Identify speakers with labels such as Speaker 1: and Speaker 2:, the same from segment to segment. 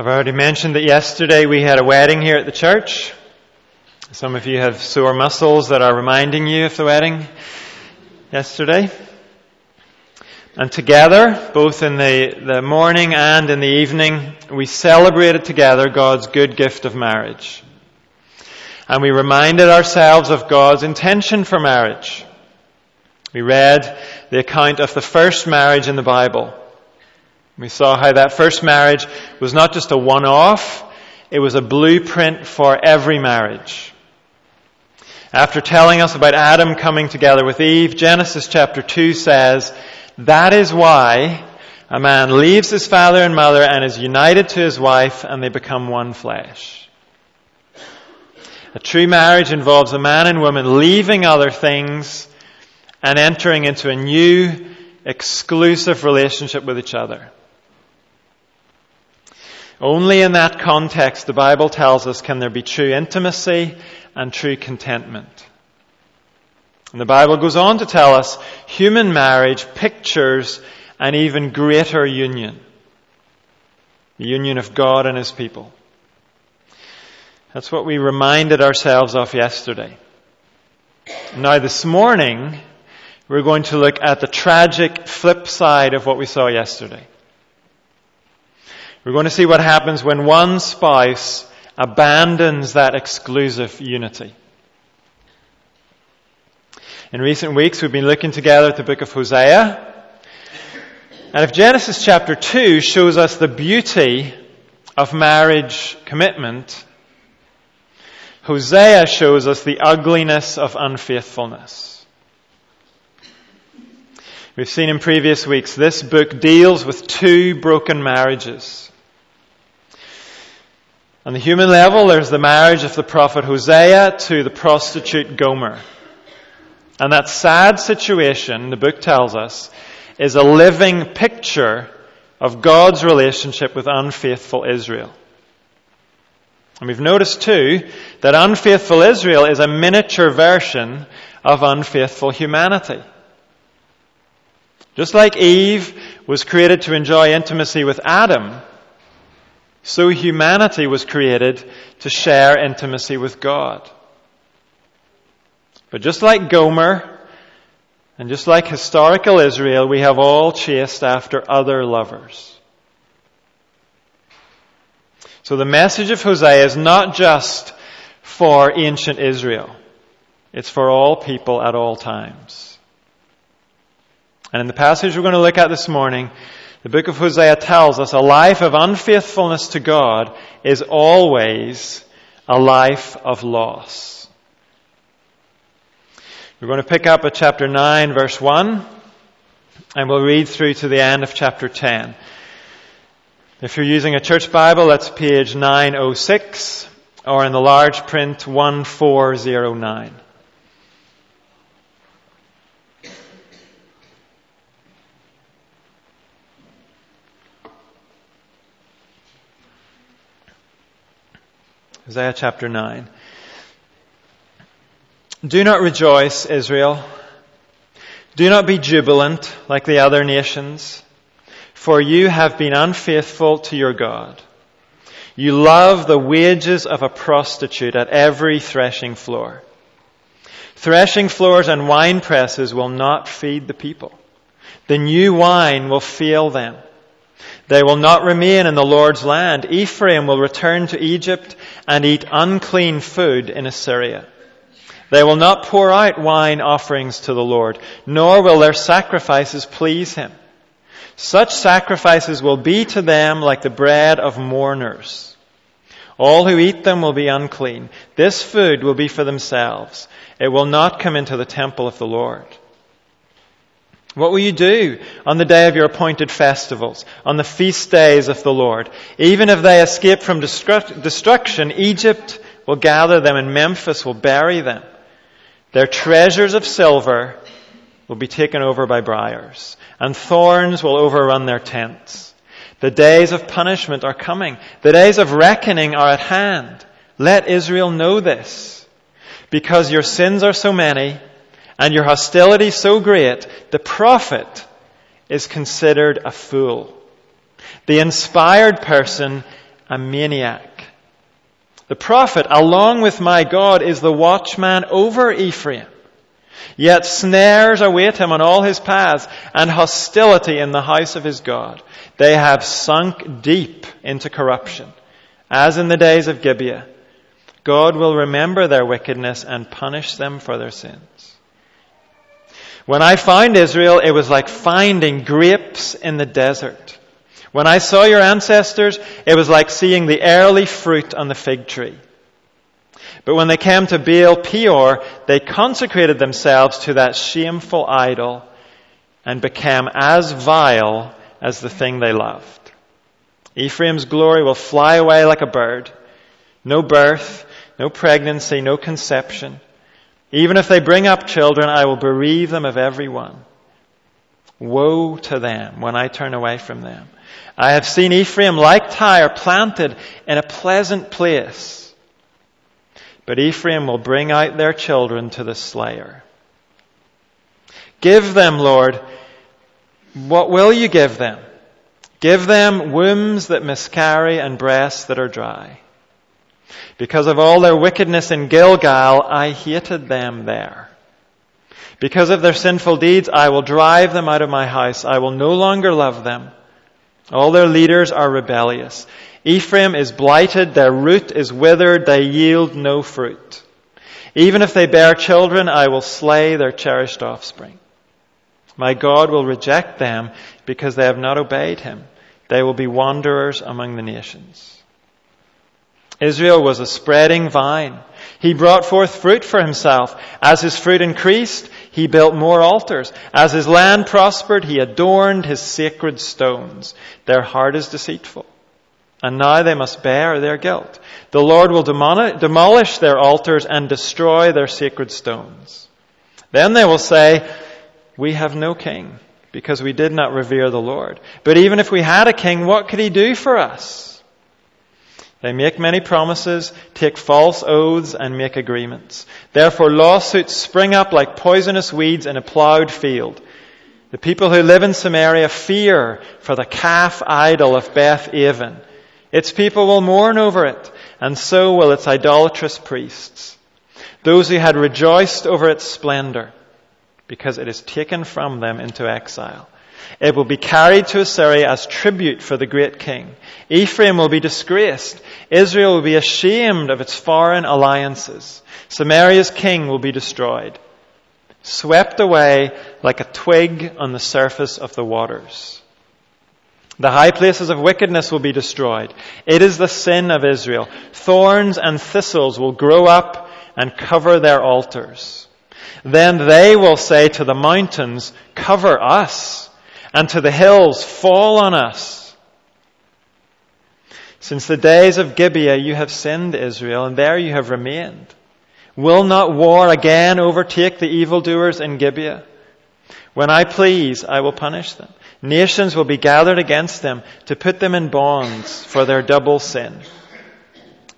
Speaker 1: I've already mentioned that yesterday we had a wedding here at the church. Some of you have sore muscles that are reminding you of the wedding yesterday. And together, both in the, the morning and in the evening, we celebrated together God's good gift of marriage. And we reminded ourselves of God's intention for marriage. We read the account of the first marriage in the Bible we saw how that first marriage was not just a one-off, it was a blueprint for every marriage. After telling us about Adam coming together with Eve, Genesis chapter 2 says, that is why a man leaves his father and mother and is united to his wife and they become one flesh. A true marriage involves a man and woman leaving other things and entering into a new, exclusive relationship with each other. Only in that context, the Bible tells us, can there be true intimacy and true contentment. And the Bible goes on to tell us human marriage pictures an even greater union. The union of God and His people. That's what we reminded ourselves of yesterday. Now this morning, we're going to look at the tragic flip side of what we saw yesterday. We're going to see what happens when one spouse abandons that exclusive unity. In recent weeks, we've been looking together at the book of Hosea. And if Genesis chapter 2 shows us the beauty of marriage commitment, Hosea shows us the ugliness of unfaithfulness. We've seen in previous weeks, this book deals with two broken marriages. On the human level, there's the marriage of the prophet Hosea to the prostitute Gomer. And that sad situation, the book tells us, is a living picture of God's relationship with unfaithful Israel. And we've noticed too that unfaithful Israel is a miniature version of unfaithful humanity. Just like Eve was created to enjoy intimacy with Adam, so humanity was created to share intimacy with God. But just like Gomer, and just like historical Israel, we have all chased after other lovers. So the message of Hosea is not just for ancient Israel. It's for all people at all times. And in the passage we're going to look at this morning, the book of Hosea tells us a life of unfaithfulness to God is always a life of loss. We're going to pick up at chapter 9 verse 1 and we'll read through to the end of chapter 10. If you're using a church Bible, that's page 906 or in the large print 1409. Hosea chapter 9. Do not rejoice, Israel. Do not be jubilant like the other nations, for you have been unfaithful to your God. You love the wages of a prostitute at every threshing floor. Threshing floors and wine presses will not feed the people. The new wine will fail them. They will not remain in the Lord's land. Ephraim will return to Egypt and eat unclean food in Assyria. They will not pour out wine offerings to the Lord, nor will their sacrifices please him. Such sacrifices will be to them like the bread of mourners. All who eat them will be unclean. This food will be for themselves. It will not come into the temple of the Lord. What will you do on the day of your appointed festivals, on the feast days of the Lord? Even if they escape from destruction, Egypt will gather them and Memphis will bury them. Their treasures of silver will be taken over by briars, and thorns will overrun their tents. The days of punishment are coming. The days of reckoning are at hand. Let Israel know this. Because your sins are so many, and your hostility so great, the prophet is considered a fool. The inspired person a maniac. The prophet, along with my God, is the watchman over Ephraim. Yet snares await him on all his paths and hostility in the house of his God. They have sunk deep into corruption, as in the days of Gibeah. God will remember their wickedness and punish them for their sins. When I found Israel, it was like finding grapes in the desert. When I saw your ancestors, it was like seeing the early fruit on the fig tree. But when they came to Baal Peor, they consecrated themselves to that shameful idol and became as vile as the thing they loved. Ephraim's glory will fly away like a bird. No birth, no pregnancy, no conception. Even if they bring up children, I will bereave them of every one. Woe to them when I turn away from them. I have seen Ephraim like Tyre planted in a pleasant place. But Ephraim will bring out their children to the slayer. Give them, Lord, what will you give them? Give them wombs that miscarry and breasts that are dry. Because of all their wickedness in Gilgal, I hated them there. Because of their sinful deeds, I will drive them out of my house. I will no longer love them. All their leaders are rebellious. Ephraim is blighted, their root is withered, they yield no fruit. Even if they bear children, I will slay their cherished offspring. My God will reject them because they have not obeyed him. They will be wanderers among the nations. Israel was a spreading vine. He brought forth fruit for himself. As his fruit increased, he built more altars. As his land prospered, he adorned his sacred stones. Their heart is deceitful. And now they must bear their guilt. The Lord will demolish their altars and destroy their sacred stones. Then they will say, we have no king because we did not revere the Lord. But even if we had a king, what could he do for us? They make many promises, take false oaths, and make agreements. Therefore lawsuits spring up like poisonous weeds in a plowed field. The people who live in Samaria fear for the calf idol of Beth Aven. Its people will mourn over it, and so will its idolatrous priests. Those who had rejoiced over its splendor, because it is taken from them into exile. It will be carried to Assyria as tribute for the great king. Ephraim will be disgraced. Israel will be ashamed of its foreign alliances. Samaria's king will be destroyed, swept away like a twig on the surface of the waters. The high places of wickedness will be destroyed. It is the sin of Israel. Thorns and thistles will grow up and cover their altars. Then they will say to the mountains, cover us and to the hills, fall on us. Since the days of Gibeah you have sinned, Israel, and there you have remained. Will not war again overtake the evildoers in Gibeah? When I please, I will punish them. Nations will be gathered against them to put them in bonds for their double sin.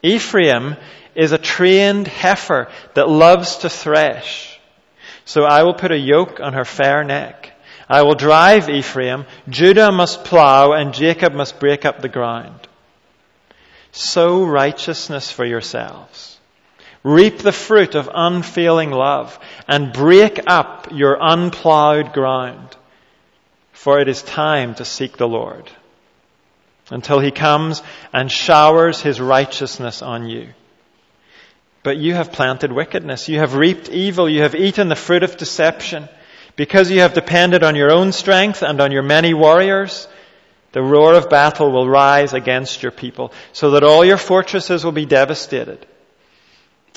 Speaker 1: Ephraim is a trained heifer that loves to thresh. So I will put a yoke on her fair neck I will drive Ephraim, Judah must plow, and Jacob must break up the ground. Sow righteousness for yourselves. Reap the fruit of unfailing love, and break up your unplowed ground. For it is time to seek the Lord until he comes and showers his righteousness on you. But you have planted wickedness. You have reaped evil. You have eaten the fruit of deception. Because you have depended on your own strength and on your many warriors, the roar of battle will rise against your people, so that all your fortresses will be devastated.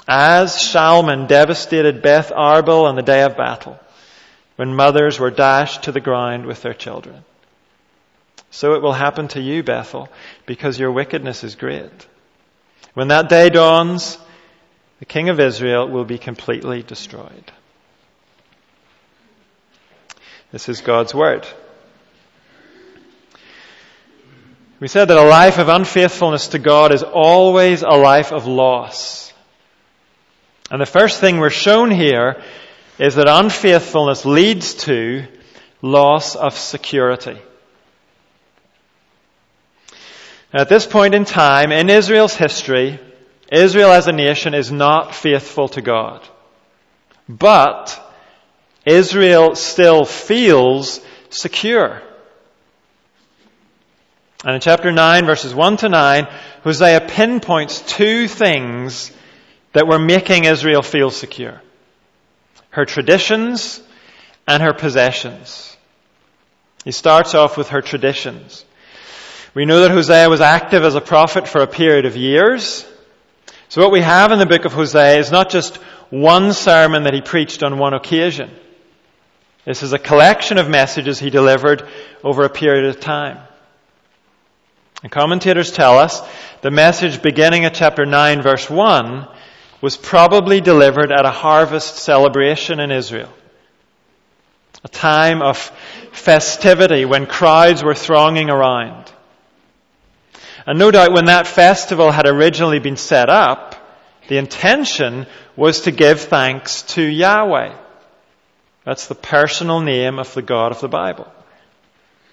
Speaker 1: As Shalman devastated Beth Arbel on the day of battle, when mothers were dashed to the ground with their children. So it will happen to you, Bethel, because your wickedness is great. When that day dawns, the king of Israel will be completely destroyed. This is God's Word. We said that a life of unfaithfulness to God is always a life of loss. And the first thing we're shown here is that unfaithfulness leads to loss of security. At this point in time in Israel's history, Israel as a nation is not faithful to God. But Israel still feels secure. And in chapter 9, verses 1 to 9, Hosea pinpoints two things that were making Israel feel secure her traditions and her possessions. He starts off with her traditions. We know that Hosea was active as a prophet for a period of years. So what we have in the book of Hosea is not just one sermon that he preached on one occasion. This is a collection of messages he delivered over a period of time. And commentators tell us the message beginning at chapter 9 verse 1 was probably delivered at a harvest celebration in Israel. A time of festivity when crowds were thronging around. And no doubt when that festival had originally been set up, the intention was to give thanks to Yahweh. That's the personal name of the God of the Bible.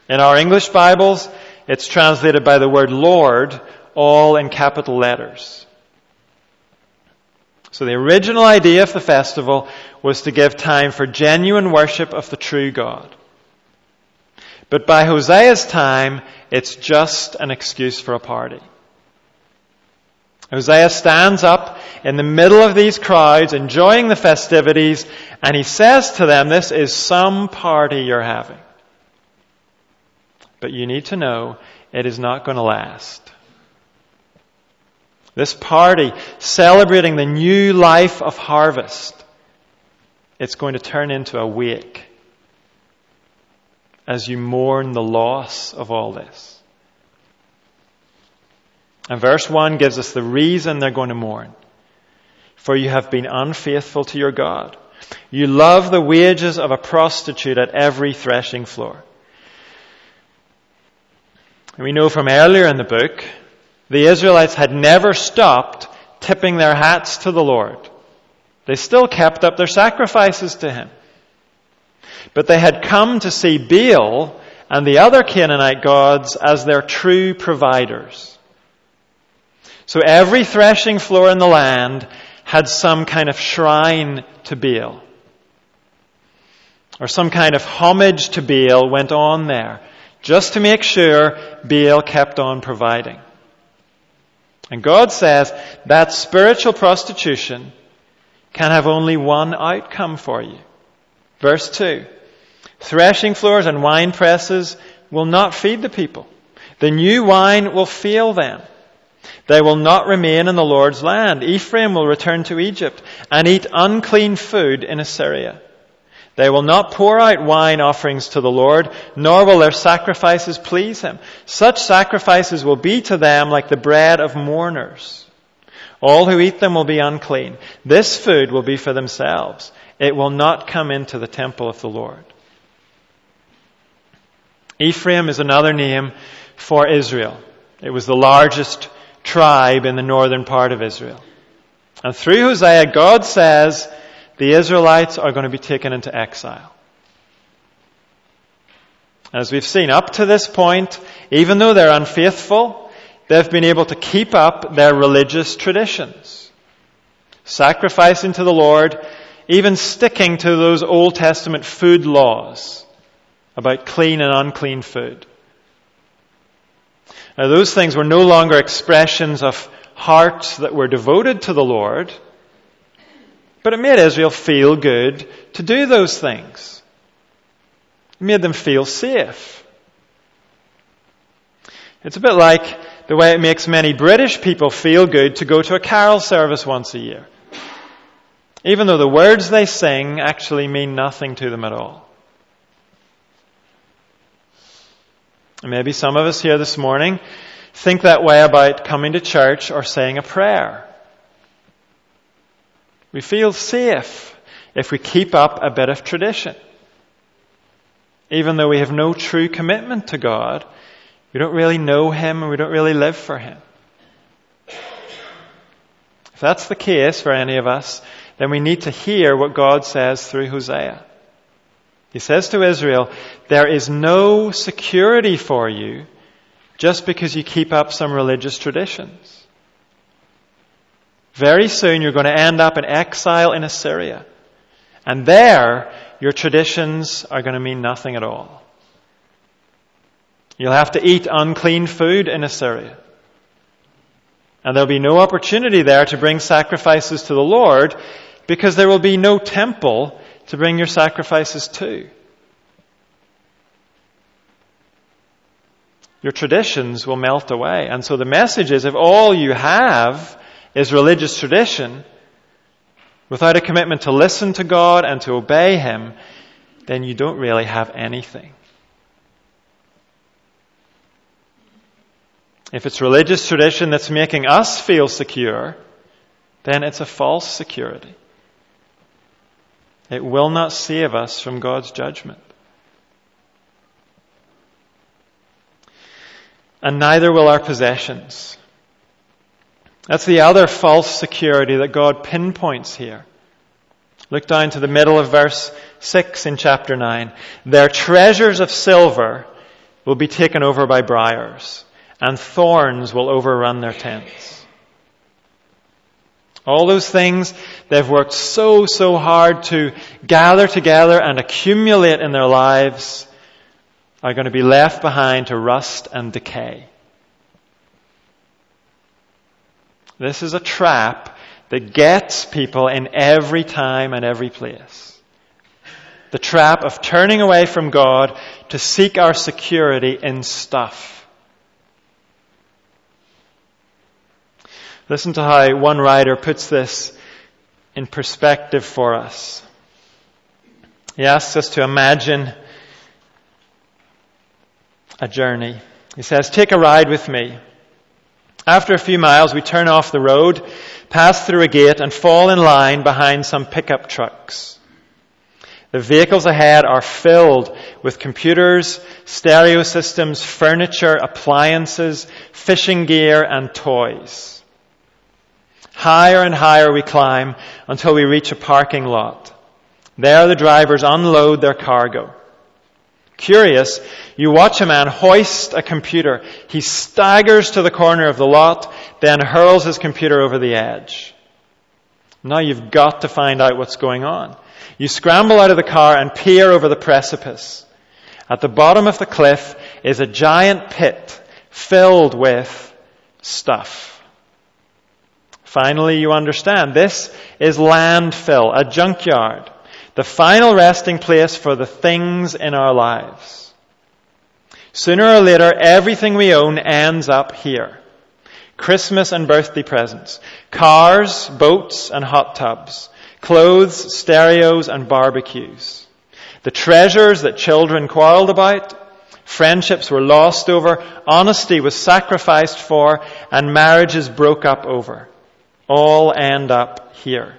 Speaker 1: In our English Bibles, it's translated by the word Lord, all in capital letters. So the original idea of the festival was to give time for genuine worship of the true God. But by Hosea's time, it's just an excuse for a party. Hosea stands up in the middle of these crowds, enjoying the festivities, and he says to them, This is some party you're having. But you need to know it is not going to last. This party, celebrating the new life of harvest, it's going to turn into a wake as you mourn the loss of all this. And verse 1 gives us the reason they're going to mourn. For you have been unfaithful to your God. You love the wages of a prostitute at every threshing floor. And we know from earlier in the book, the Israelites had never stopped tipping their hats to the Lord. They still kept up their sacrifices to Him. But they had come to see Baal and the other Canaanite gods as their true providers. So every threshing floor in the land had some kind of shrine to Baal. Or some kind of homage to Baal went on there, just to make sure Baal kept on providing. And God says that spiritual prostitution can have only one outcome for you. Verse 2. Threshing floors and wine presses will not feed the people. The new wine will fail them. They will not remain in the Lord's land. Ephraim will return to Egypt and eat unclean food in Assyria. They will not pour out wine offerings to the Lord, nor will their sacrifices please him. Such sacrifices will be to them like the bread of mourners. All who eat them will be unclean. This food will be for themselves. It will not come into the temple of the Lord. Ephraim is another name for Israel. It was the largest tribe in the northern part of Israel. And through Hosea, God says the Israelites are going to be taken into exile. As we've seen up to this point, even though they're unfaithful, they've been able to keep up their religious traditions. Sacrificing to the Lord, even sticking to those Old Testament food laws about clean and unclean food. Now, those things were no longer expressions of hearts that were devoted to the Lord, but it made Israel feel good to do those things. It made them feel safe. It's a bit like the way it makes many British people feel good to go to a carol service once a year. Even though the words they sing actually mean nothing to them at all. Maybe some of us here this morning think that way about coming to church or saying a prayer. We feel safe if we keep up a bit of tradition. Even though we have no true commitment to God, we don't really know Him and we don't really live for Him. If that's the case for any of us, then we need to hear what God says through Hosea. He says to Israel, There is no security for you just because you keep up some religious traditions. Very soon you're going to end up in exile in Assyria. And there, your traditions are going to mean nothing at all. You'll have to eat unclean food in Assyria. And there'll be no opportunity there to bring sacrifices to the Lord because there will be no temple to bring your sacrifices to. Your traditions will melt away. And so the message is if all you have is religious tradition, without a commitment to listen to God and to obey Him, then you don't really have anything. If it's religious tradition that's making us feel secure, then it's a false security. It will not save us from God's judgment. And neither will our possessions. That's the other false security that God pinpoints here. Look down to the middle of verse 6 in chapter 9. Their treasures of silver will be taken over by briars, and thorns will overrun their tents. All those things they've worked so, so hard to gather together and accumulate in their lives are going to be left behind to rust and decay. This is a trap that gets people in every time and every place. The trap of turning away from God to seek our security in stuff. Listen to how one writer puts this in perspective for us. He asks us to imagine a journey. He says, Take a ride with me. After a few miles, we turn off the road, pass through a gate, and fall in line behind some pickup trucks. The vehicles ahead are filled with computers, stereo systems, furniture, appliances, fishing gear, and toys. Higher and higher we climb until we reach a parking lot. There the drivers unload their cargo. Curious, you watch a man hoist a computer. He staggers to the corner of the lot, then hurls his computer over the edge. Now you've got to find out what's going on. You scramble out of the car and peer over the precipice. At the bottom of the cliff is a giant pit filled with stuff. Finally, you understand. This is landfill, a junkyard the final resting place for the things in our lives. Sooner or later, everything we own ends up here. Christmas and birthday presents, cars, boats, and hot tubs, clothes, stereos, and barbecues. The treasures that children quarreled about, friendships were lost over, honesty was sacrificed for, and marriages broke up over. All end up here.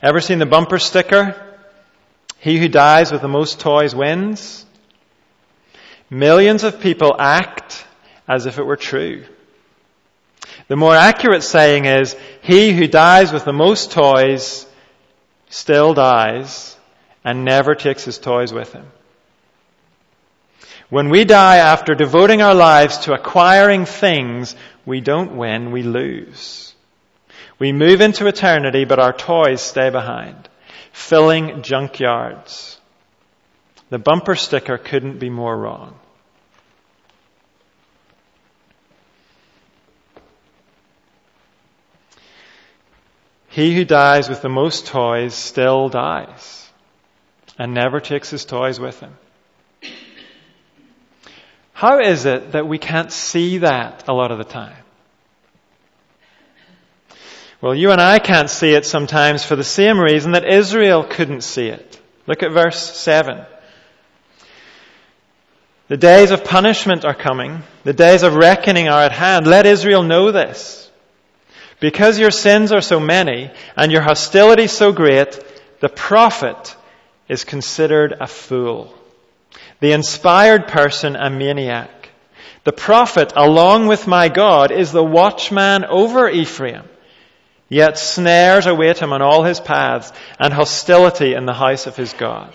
Speaker 1: Ever seen the bumper sticker? He who dies with the most toys wins. Millions of people act as if it were true. The more accurate saying is, he who dies with the most toys still dies and never takes his toys with him. When we die after devoting our lives to acquiring things, we don't win, we lose. We move into eternity, but our toys stay behind, filling junkyards. The bumper sticker couldn't be more wrong. He who dies with the most toys still dies and never takes his toys with him. How is it that we can't see that a lot of the time? Well, you and I can't see it sometimes for the same reason that Israel couldn't see it. Look at verse 7. The days of punishment are coming. The days of reckoning are at hand. Let Israel know this. Because your sins are so many and your hostility so great, the prophet is considered a fool. The inspired person a maniac. The prophet, along with my God, is the watchman over Ephraim. Yet snares await him on all his paths, and hostility in the house of his God.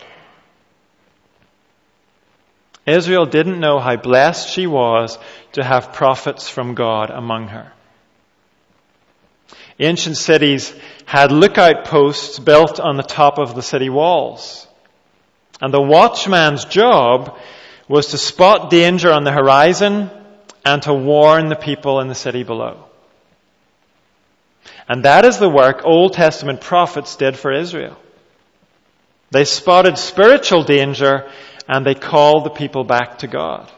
Speaker 1: Israel didn't know how blessed she was to have prophets from God among her. Ancient cities had lookout posts built on the top of the city walls. And the watchman's job was to spot danger on the horizon and to warn the people in the city below. And that is the work Old Testament prophets did for Israel. They spotted spiritual danger and they called the people back to God.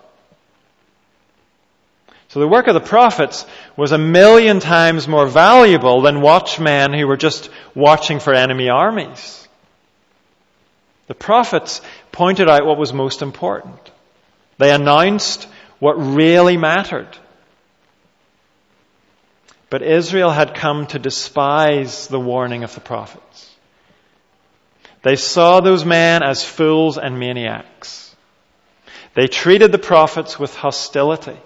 Speaker 1: So the work of the prophets was a million times more valuable than watchmen who were just watching for enemy armies. The prophets pointed out what was most important. They announced what really mattered. But Israel had come to despise the warning of the prophets. They saw those men as fools and maniacs. They treated the prophets with hostility.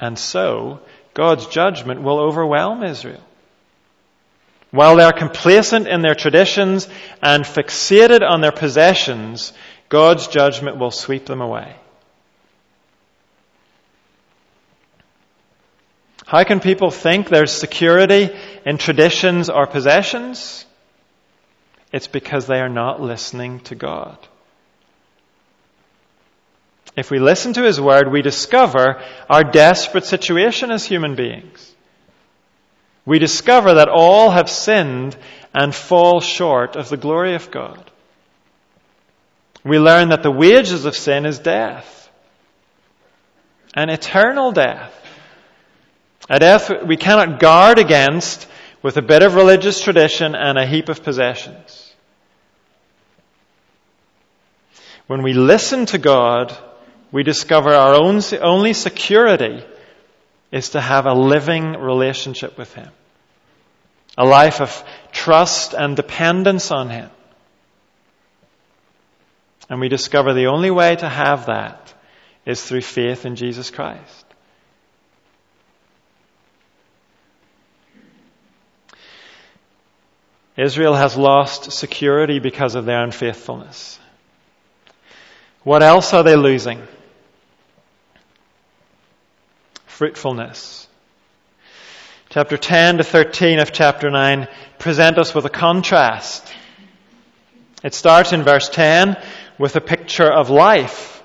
Speaker 1: And so, God's judgment will overwhelm Israel. While they are complacent in their traditions and fixated on their possessions, God's judgment will sweep them away. How can people think there's security in traditions or possessions? It's because they are not listening to God. If we listen to His Word, we discover our desperate situation as human beings. We discover that all have sinned and fall short of the glory of God. We learn that the wages of sin is death, an eternal death. A death we cannot guard against with a bit of religious tradition and a heap of possessions. When we listen to God, we discover our own, only security is to have a living relationship with Him. A life of trust and dependence on Him. And we discover the only way to have that is through faith in Jesus Christ. Israel has lost security because of their unfaithfulness. What else are they losing? Fruitfulness. Chapter 10 to 13 of chapter 9 present us with a contrast. It starts in verse 10 with a picture of life.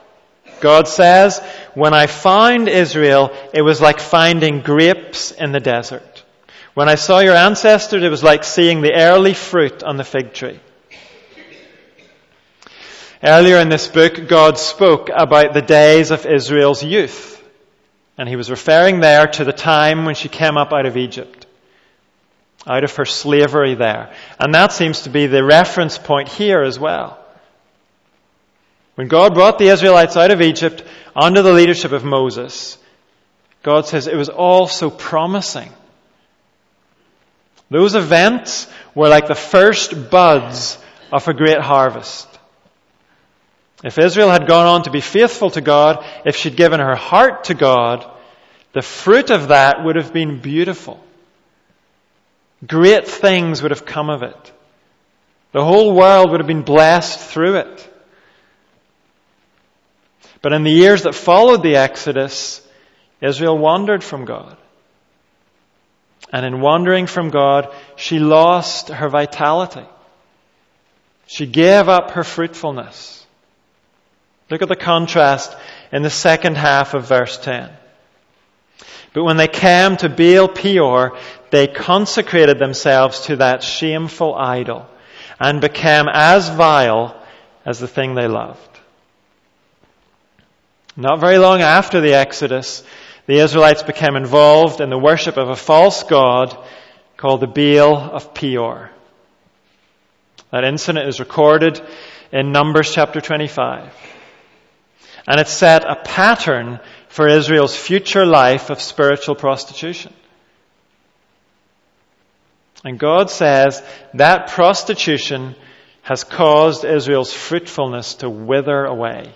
Speaker 1: God says, When I found Israel, it was like finding grapes in the desert. When I saw your ancestors, it was like seeing the early fruit on the fig tree. Earlier in this book, God spoke about the days of Israel's youth. And he was referring there to the time when she came up out of Egypt, out of her slavery there. And that seems to be the reference point here as well. When God brought the Israelites out of Egypt under the leadership of Moses, God says it was all so promising. Those events were like the first buds of a great harvest. If Israel had gone on to be faithful to God, if she'd given her heart to God, the fruit of that would have been beautiful. Great things would have come of it. The whole world would have been blessed through it. But in the years that followed the Exodus, Israel wandered from God. And in wandering from God, she lost her vitality. She gave up her fruitfulness. Look at the contrast in the second half of verse 10. But when they came to Baal Peor, they consecrated themselves to that shameful idol and became as vile as the thing they loved. Not very long after the Exodus, the Israelites became involved in the worship of a false god called the Baal of Peor. That incident is recorded in Numbers chapter 25. And it set a pattern for Israel's future life of spiritual prostitution. And God says that prostitution has caused Israel's fruitfulness to wither away.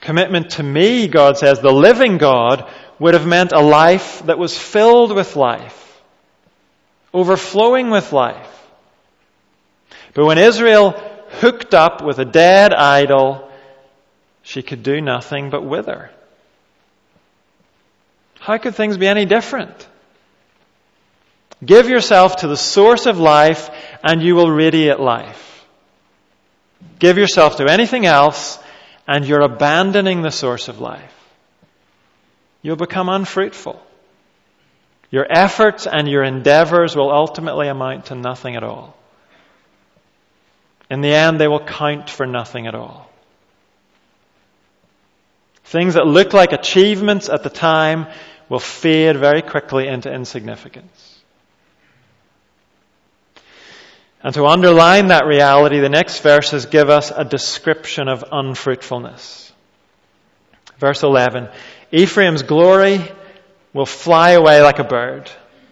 Speaker 1: Commitment to me, God says, the living God, would have meant a life that was filled with life, overflowing with life. But when Israel hooked up with a dead idol, she could do nothing but wither. How could things be any different? Give yourself to the source of life and you will radiate life. Give yourself to anything else and you're abandoning the source of life. You'll become unfruitful. Your efforts and your endeavors will ultimately amount to nothing at all. In the end, they will count for nothing at all. Things that look like achievements at the time will fade very quickly into insignificance. And to underline that reality, the next verses give us a description of unfruitfulness. Verse 11 Ephraim's glory will fly away like a bird.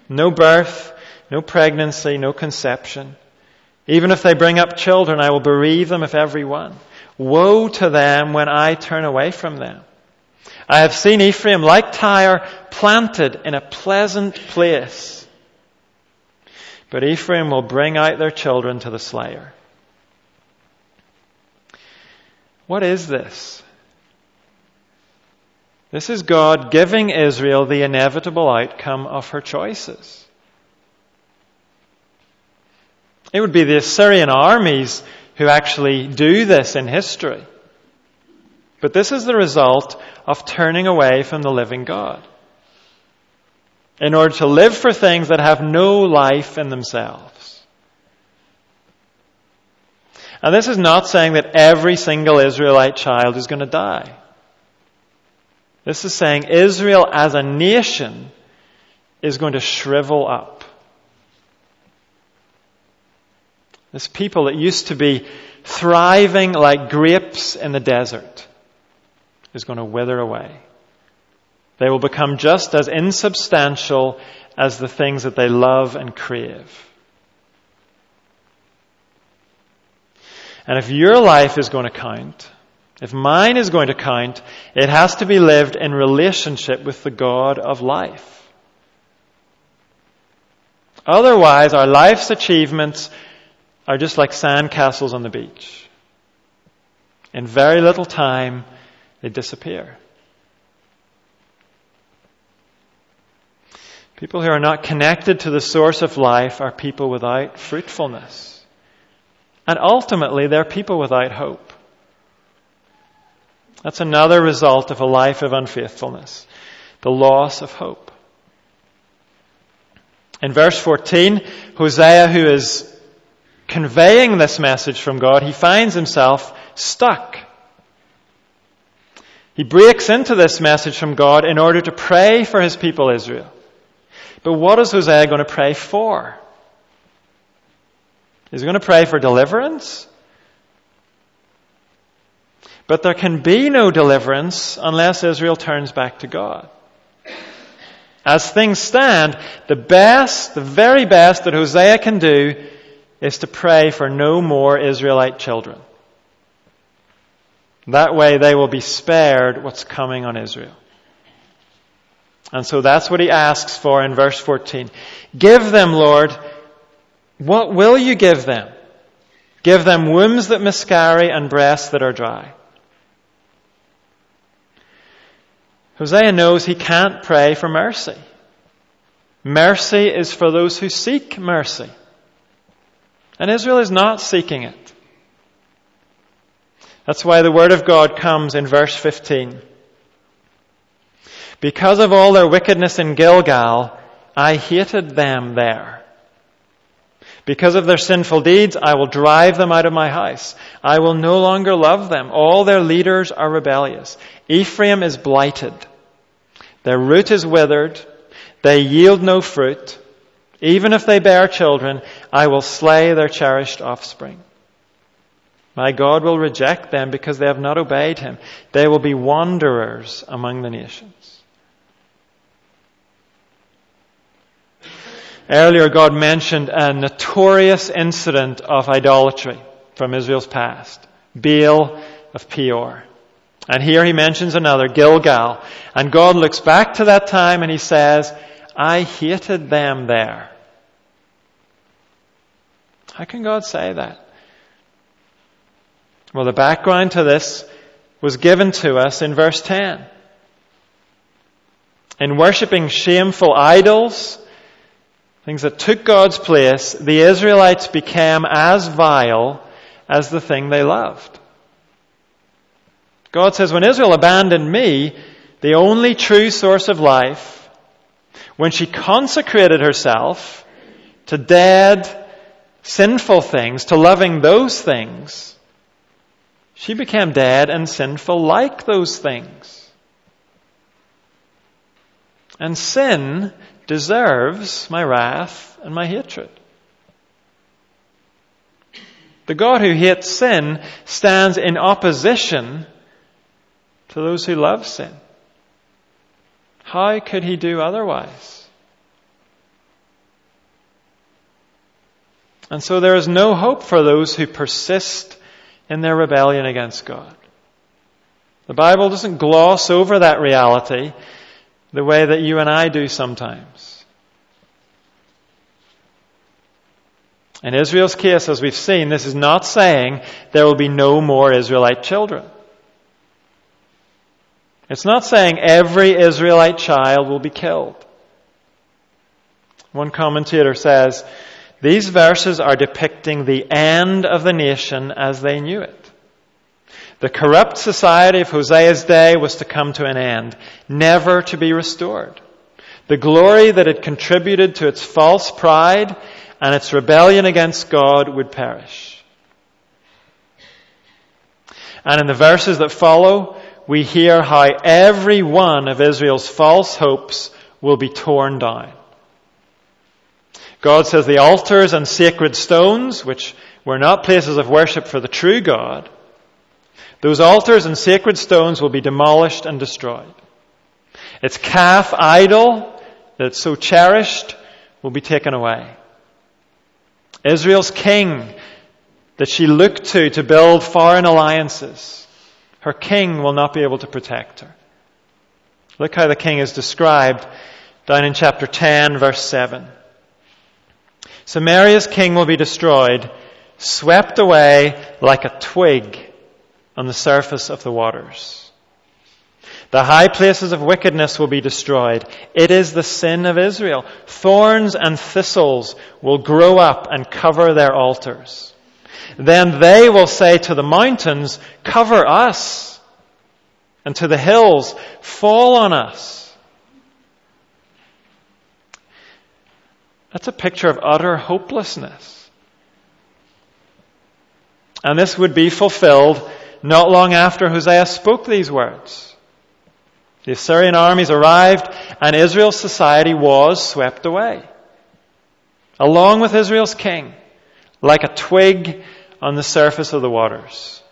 Speaker 1: No birth, no pregnancy, no conception. Even if they bring up children, I will bereave them of every one. Woe to them when I turn away from them. I have seen Ephraim like Tyre planted in a pleasant place but Ephraim will bring out their children to the slayer. What is this? This is God giving Israel the inevitable outcome of her choices. It would be the Assyrian armies who actually do this in history. But this is the result of turning away from the living God in order to live for things that have no life in themselves. And this is not saying that every single Israelite child is going to die. This is saying Israel as a nation is going to shrivel up. This people that used to be thriving like grapes in the desert is going to wither away. They will become just as insubstantial as the things that they love and crave. And if your life is going to count, if mine is going to count, it has to be lived in relationship with the God of life. Otherwise, our life's achievements are just like sandcastles on the beach. In very little time, they disappear. People who are not connected to the source of life are people without fruitfulness. And ultimately, they're people without hope. That's another result of a life of unfaithfulness. The loss of hope. In verse 14, Hosea, who is conveying this message from God, he finds himself stuck. He breaks into this message from God in order to pray for his people Israel. But what is Hosea going to pray for? Is he going to pray for deliverance? But there can be no deliverance unless Israel turns back to God. As things stand, the best, the very best that Hosea can do is to pray for no more Israelite children. That way they will be spared what's coming on Israel. And so that's what he asks for in verse 14. Give them, Lord, what will you give them? Give them wombs that miscarry and breasts that are dry. Hosea knows he can't pray for mercy. Mercy is for those who seek mercy. And Israel is not seeking it. That's why the word of God comes in verse 15. Because of all their wickedness in Gilgal, I hated them there. Because of their sinful deeds, I will drive them out of my house. I will no longer love them. All their leaders are rebellious. Ephraim is blighted. Their root is withered. They yield no fruit. Even if they bear children, I will slay their cherished offspring. My God will reject them because they have not obeyed him. They will be wanderers among the nations. Earlier, God mentioned a notorious incident of idolatry from Israel's past. Baal of Peor. And here he mentions another, Gilgal. And God looks back to that time and he says, I hated them there. How can God say that? Well, the background to this was given to us in verse 10. In worshipping shameful idols, things that took God's place, the Israelites became as vile as the thing they loved. God says, when Israel abandoned me, the only true source of life, when she consecrated herself to dead, sinful things, to loving those things, she became dead and sinful like those things. And sin deserves my wrath and my hatred. The God who hates sin stands in opposition to those who love sin. How could he do otherwise? And so there is no hope for those who persist in their rebellion against God. The Bible doesn't gloss over that reality the way that you and I do sometimes. In Israel's case, as we've seen, this is not saying there will be no more Israelite children. It's not saying every Israelite child will be killed. One commentator says, these verses are depicting the end of the nation as they knew it. The corrupt society of Hosea's day was to come to an end, never to be restored. The glory that had contributed to its false pride and its rebellion against God would perish. And in the verses that follow, we hear how every one of Israel's false hopes will be torn down. God says the altars and sacred stones, which were not places of worship for the true God, those altars and sacred stones will be demolished and destroyed. Its calf idol that's so cherished will be taken away. Israel's king that she looked to to build foreign alliances, her king will not be able to protect her. Look how the king is described down in chapter 10 verse 7. Samaria's king will be destroyed, swept away like a twig on the surface of the waters. The high places of wickedness will be destroyed. It is the sin of Israel. Thorns and thistles will grow up and cover their altars. Then they will say to the mountains, cover us. And to the hills, fall on us. That's a picture of utter hopelessness. And this would be fulfilled not long after Hosea spoke these words. The Assyrian armies arrived and Israel's society was swept away. Along with Israel's king, like a twig on the surface of the waters.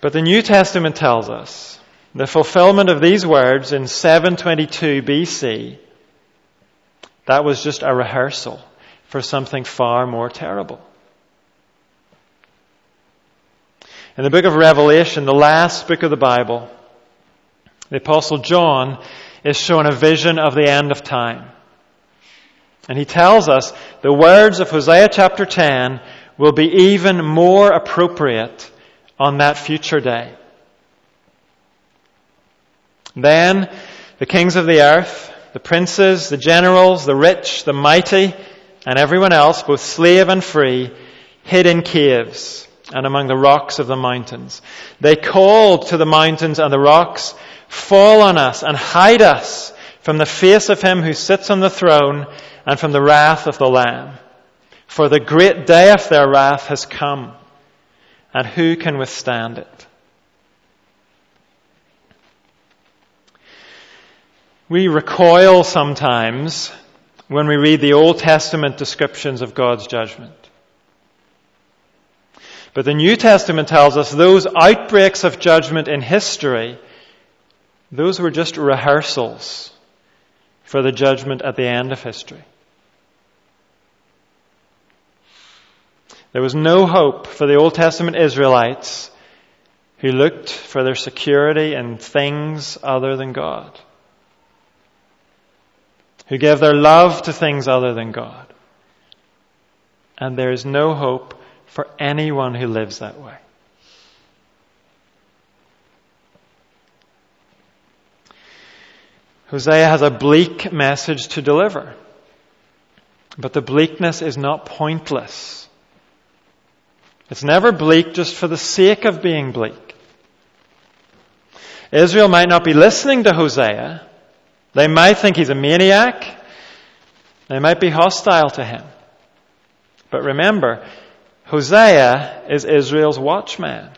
Speaker 1: But the New Testament tells us the fulfillment of these words in 722 BC, that was just a rehearsal for something far more terrible. In the book of Revelation, the last book of the Bible, the apostle John is shown a vision of the end of time. And he tells us the words of Hosea chapter 10 will be even more appropriate on that future day. Then the kings of the earth, the princes, the generals, the rich, the mighty, and everyone else, both slave and free, hid in caves and among the rocks of the mountains. They called to the mountains and the rocks, fall on us and hide us from the face of him who sits on the throne and from the wrath of the Lamb. For the great day of their wrath has come, and who can withstand it? We recoil sometimes when we read the Old Testament descriptions of God's judgment. But the New Testament tells us those outbreaks of judgment in history, those were just rehearsals for the judgment at the end of history. There was no hope for the Old Testament Israelites who looked for their security in things other than God, who gave their love to things other than God. And there is no hope for anyone who lives that way. Hosea has a bleak message to deliver. But the bleakness is not pointless. It's never bleak just for the sake of being bleak. Israel might not be listening to Hosea. They might think he's a maniac. They might be hostile to him. But remember, Hosea is Israel's watchman.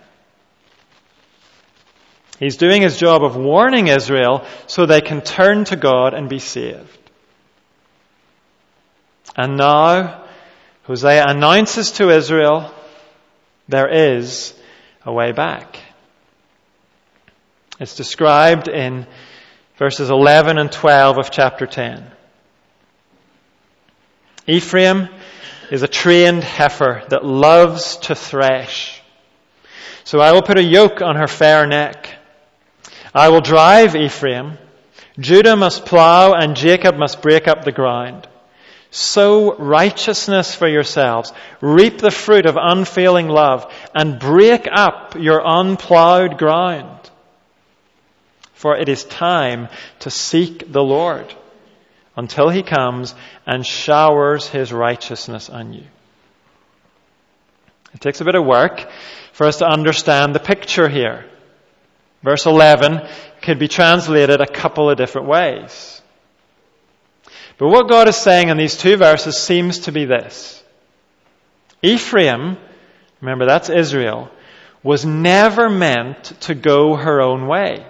Speaker 1: He's doing his job of warning Israel so they can turn to God and be saved. And now, Hosea announces to Israel there is a way back. It's described in verses 11 and 12 of chapter 10. Ephraim is a trained heifer that loves to thresh. So I will put a yoke on her fair neck. I will drive Ephraim. Judah must plow and Jacob must break up the ground. Sow righteousness for yourselves. Reap the fruit of unfailing love and break up your unplowed ground. For it is time to seek the Lord until he comes and showers his righteousness on you. It takes a bit of work for us to understand the picture here. Verse 11 could be translated a couple of different ways. But what God is saying in these two verses seems to be this. Ephraim, remember that's Israel, was never meant to go her own way.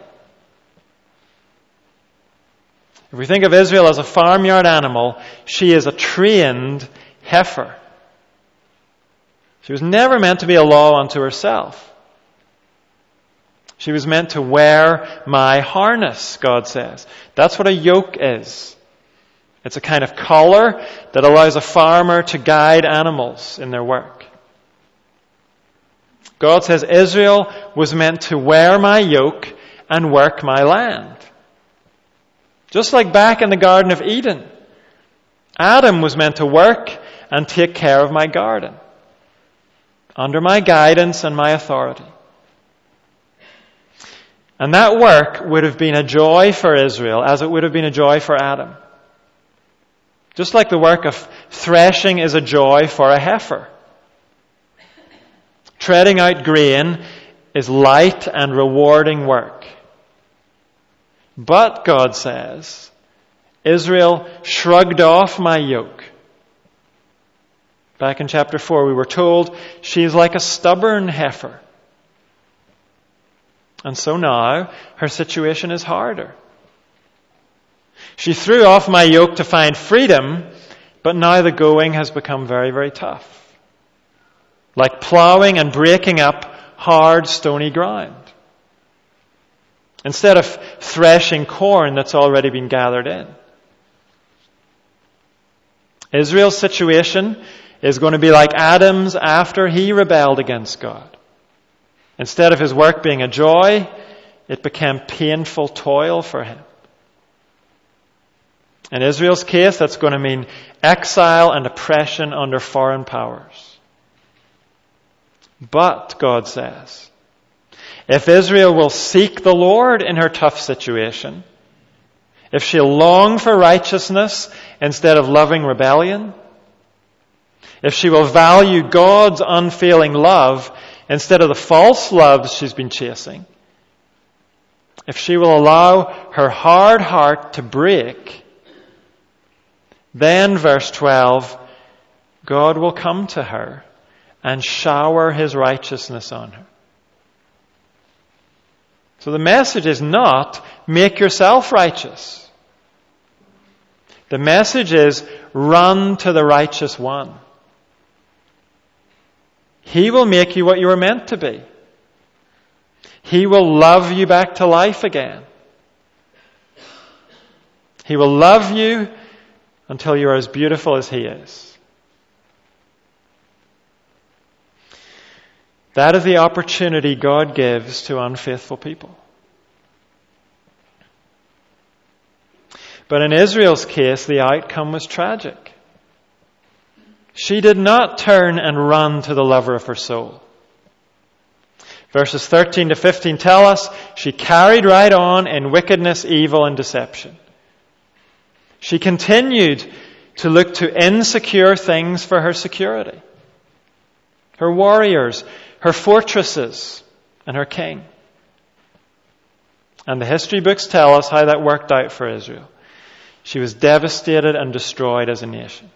Speaker 1: If we think of Israel as a farmyard animal, she is a trained heifer. She was never meant to be a law unto herself. She was meant to wear my harness, God says. That's what a yoke is. It's a kind of collar that allows a farmer to guide animals in their work. God says Israel was meant to wear my yoke and work my land. Just like back in the Garden of Eden, Adam was meant to work and take care of my garden under my guidance and my authority. And that work would have been a joy for Israel as it would have been a joy for Adam. Just like the work of threshing is a joy for a heifer. Treading out grain is light and rewarding work. But, God says, Israel shrugged off my yoke. Back in chapter 4, we were told she's like a stubborn heifer. And so now, her situation is harder. She threw off my yoke to find freedom, but now the going has become very, very tough. Like plowing and breaking up hard, stony ground. Instead of threshing corn that's already been gathered in. Israel's situation is going to be like Adam's after he rebelled against God. Instead of his work being a joy, it became painful toil for him. In Israel's case, that's going to mean exile and oppression under foreign powers. But, God says, if Israel will seek the Lord in her tough situation, if she'll long for righteousness instead of loving rebellion, if she will value God's unfailing love instead of the false loves she's been chasing, if she will allow her hard heart to break then, verse 12, God will come to her and shower his righteousness on her. So the message is not make yourself righteous. The message is run to the righteous one. He will make you what you were meant to be. He will love you back to life again. He will love you until you're as beautiful as He is. That is the opportunity God gives to unfaithful people. But in Israel's case, the outcome was tragic. She did not turn and run to the lover of her soul. Verses 13 to 15 tell us she carried right on in wickedness, evil, and deception. She continued to look to insecure things for her security. Her warriors, her fortresses, and her king. And the history books tell us how that worked out for Israel. She was devastated and destroyed as a nation.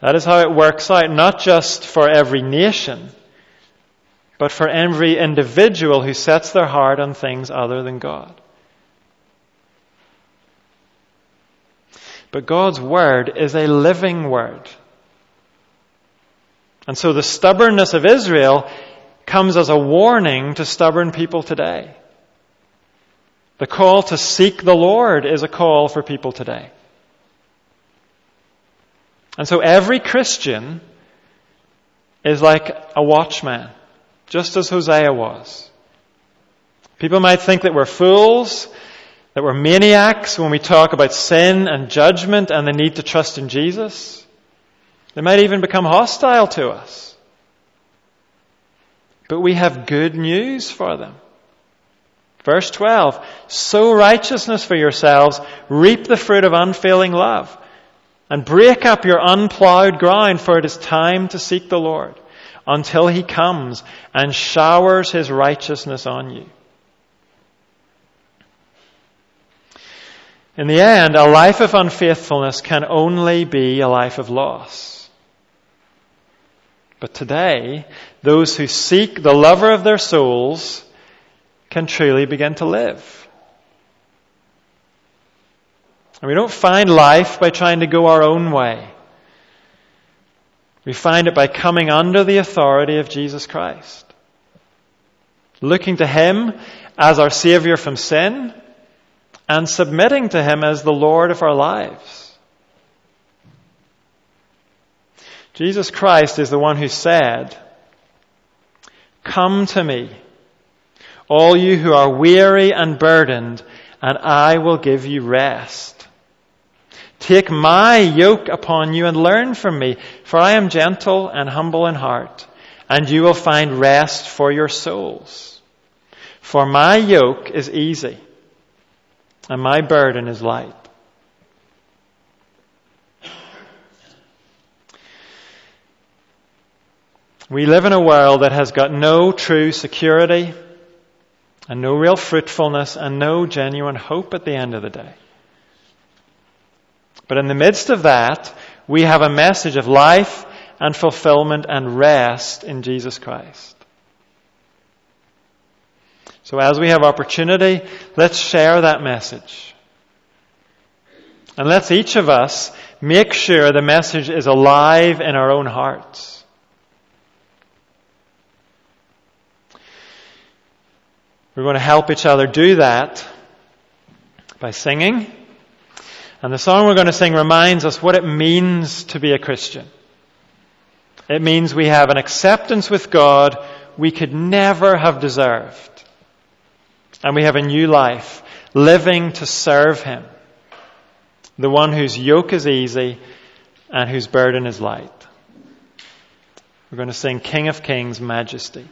Speaker 1: That is how it works out, not just for every nation, but for every individual who sets their heart on things other than God. But God's Word is a living Word. And so the stubbornness of Israel comes as a warning to stubborn people today. The call to seek the Lord is a call for people today. And so every Christian is like a watchman, just as Hosea was. People might think that we're fools, that we're maniacs when we talk about sin and judgment and the need to trust in Jesus. They might even become hostile to us. But we have good news for them. Verse 12, sow righteousness for yourselves, reap the fruit of unfailing love, and break up your unplowed ground, for it is time to seek the Lord until he comes and showers his righteousness on you. In the end, a life of unfaithfulness can only be a life of loss. But today, those who seek the lover of their souls can truly begin to live. And we don't find life by trying to go our own way. We find it by coming under the authority of Jesus Christ. Looking to Him as our Savior from sin and submitting to Him as the Lord of our lives. Jesus Christ is the one who said, Come to me, all you who are weary and burdened, and I will give you rest. Take my yoke upon you and learn from me, for I am gentle and humble in heart, and you will find rest for your souls. For my yoke is easy, and my burden is light. We live in a world that has got no true security and no real fruitfulness and no genuine hope at the end of the day. But in the midst of that, we have a message of life and fulfillment and rest in Jesus Christ. So as we have opportunity, let's share that message. And let's each of us make sure the message is alive in our own hearts. We're going to help each other do that by singing. And the song we're going to sing reminds us what it means to be a Christian. It means we have an acceptance with God we could never have deserved. And we have a new life, living to serve Him. The one whose yoke is easy and whose burden is light. We're going to sing King of Kings, Majesty.